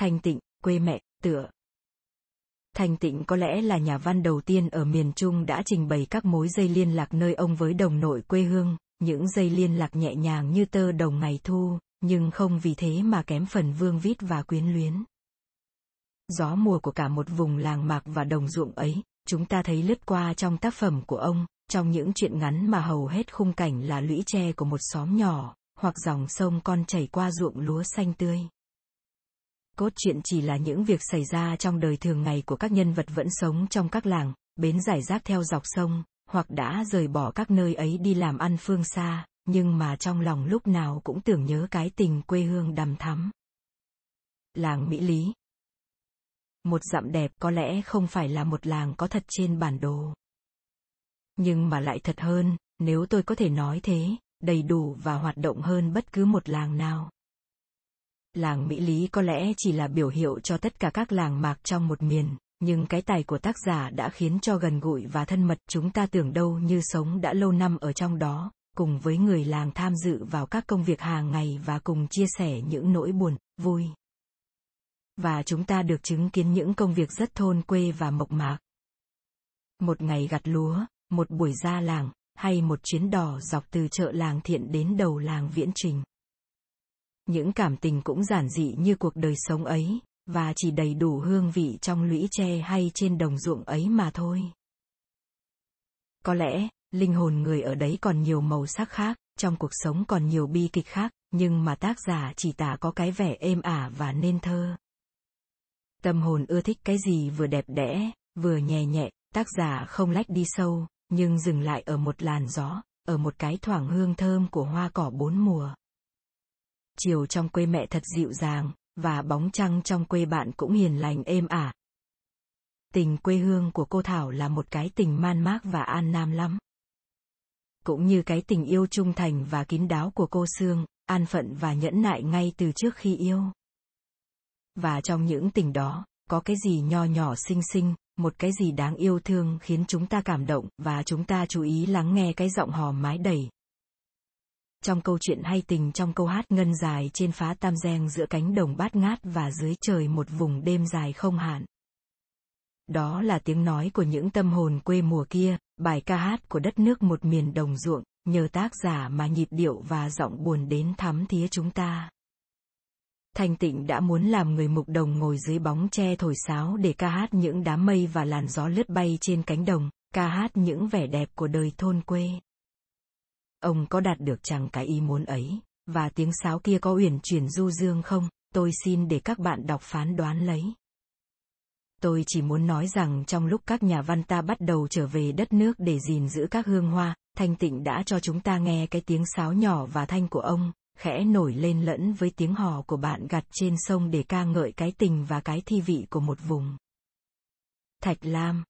Thanh Tịnh quê mẹ Tựa. Thanh Tịnh có lẽ là nhà văn đầu tiên ở miền Trung đã trình bày các mối dây liên lạc nơi ông với đồng nội quê hương, những dây liên lạc nhẹ nhàng như tơ đồng ngày thu, nhưng không vì thế mà kém phần vương vít và quyến luyến. Gió mùa của cả một vùng làng mạc và đồng ruộng ấy, chúng ta thấy lướt qua trong tác phẩm của ông, trong những chuyện ngắn mà hầu hết khung cảnh là lũy tre của một xóm nhỏ, hoặc dòng sông con chảy qua ruộng lúa xanh tươi. Cốt truyện chỉ là những việc xảy ra trong đời thường ngày của các nhân vật vẫn sống trong các làng, bến giải rác theo dọc sông, hoặc đã rời bỏ các nơi ấy đi làm ăn phương xa, nhưng mà trong lòng lúc nào cũng tưởng nhớ cái tình quê hương đầm thắm. Làng Mỹ Lý Một dặm đẹp có lẽ không phải là một làng có thật trên bản đồ. Nhưng mà lại thật hơn, nếu tôi có thể nói thế, đầy đủ và hoạt động hơn bất cứ một làng nào. Làng Mỹ Lý có lẽ chỉ là biểu hiệu cho tất cả các làng mạc trong một miền, nhưng cái tài của tác giả đã khiến cho gần gũi và thân mật chúng ta tưởng đâu như sống đã lâu năm ở trong đó, cùng với người làng tham dự vào các công việc hàng ngày và cùng chia sẻ những nỗi buồn, vui. Và chúng ta được chứng kiến những công việc rất thôn quê và mộc mạc. Một ngày gặt lúa, một buổi ra làng, hay một chuyến đò dọc từ chợ làng thiện đến đầu làng viễn trình. Những cảm tình cũng giản dị như cuộc đời sống ấy, và chỉ đầy đủ hương vị trong lũy tre hay trên đồng ruộng ấy mà thôi. Có lẽ, linh hồn người ở đấy còn nhiều màu sắc khác, trong cuộc sống còn nhiều bi kịch khác, nhưng mà tác giả chỉ tả có cái vẻ êm ả và nên thơ. Tâm hồn ưa thích cái gì vừa đẹp đẽ, vừa nhẹ nhẹ, tác giả không lách đi sâu, nhưng dừng lại ở một làn gió, ở một cái thoảng hương thơm của hoa cỏ bốn mùa. Chiều trong quê mẹ thật dịu dàng, và bóng trăng trong quê bạn cũng hiền lành êm ả. Tình quê hương của cô Thảo là một cái tình man mác và an nam lắm. Cũng như cái tình yêu trung thành và kín đáo của cô Sương, an phận và nhẫn nại ngay từ trước khi yêu. Và trong những tình đó, có cái gì nho nhỏ xinh xinh, một cái gì đáng yêu thương khiến chúng ta cảm động và chúng ta chú ý lắng nghe cái giọng hò mái đầy. Trong câu chuyện hay tình trong câu hát ngân dài trên phá tam giang giữa cánh đồng bát ngát và dưới trời một vùng đêm dài không hạn. Đó là tiếng nói của những tâm hồn quê mùa kia, bài ca hát của đất nước một miền đồng ruộng, nhờ tác giả mà nhịp điệu và giọng buồn đến thắm thía chúng ta. Thanh Tịnh đã muốn làm người mục đồng ngồi dưới bóng tre thổi sáo để ca hát những đám mây và làn gió lướt bay trên cánh đồng, ca hát những vẻ đẹp của đời thôn quê. Ông có đạt được chẳng cái ý muốn ấy, và tiếng sáo kia có uyển chuyển du dương không, tôi xin để các bạn đọc phán đoán lấy. Tôi chỉ muốn nói rằng trong lúc các nhà văn ta bắt đầu trở về đất nước để gìn giữ các hương hoa, Thanh Tịnh đã cho chúng ta nghe cái tiếng sáo nhỏ và thanh của ông, khẽ nổi lên lẫn với tiếng hò của bạn gặt trên sông để ca ngợi cái tình và cái thi vị của một vùng. Thạch Lam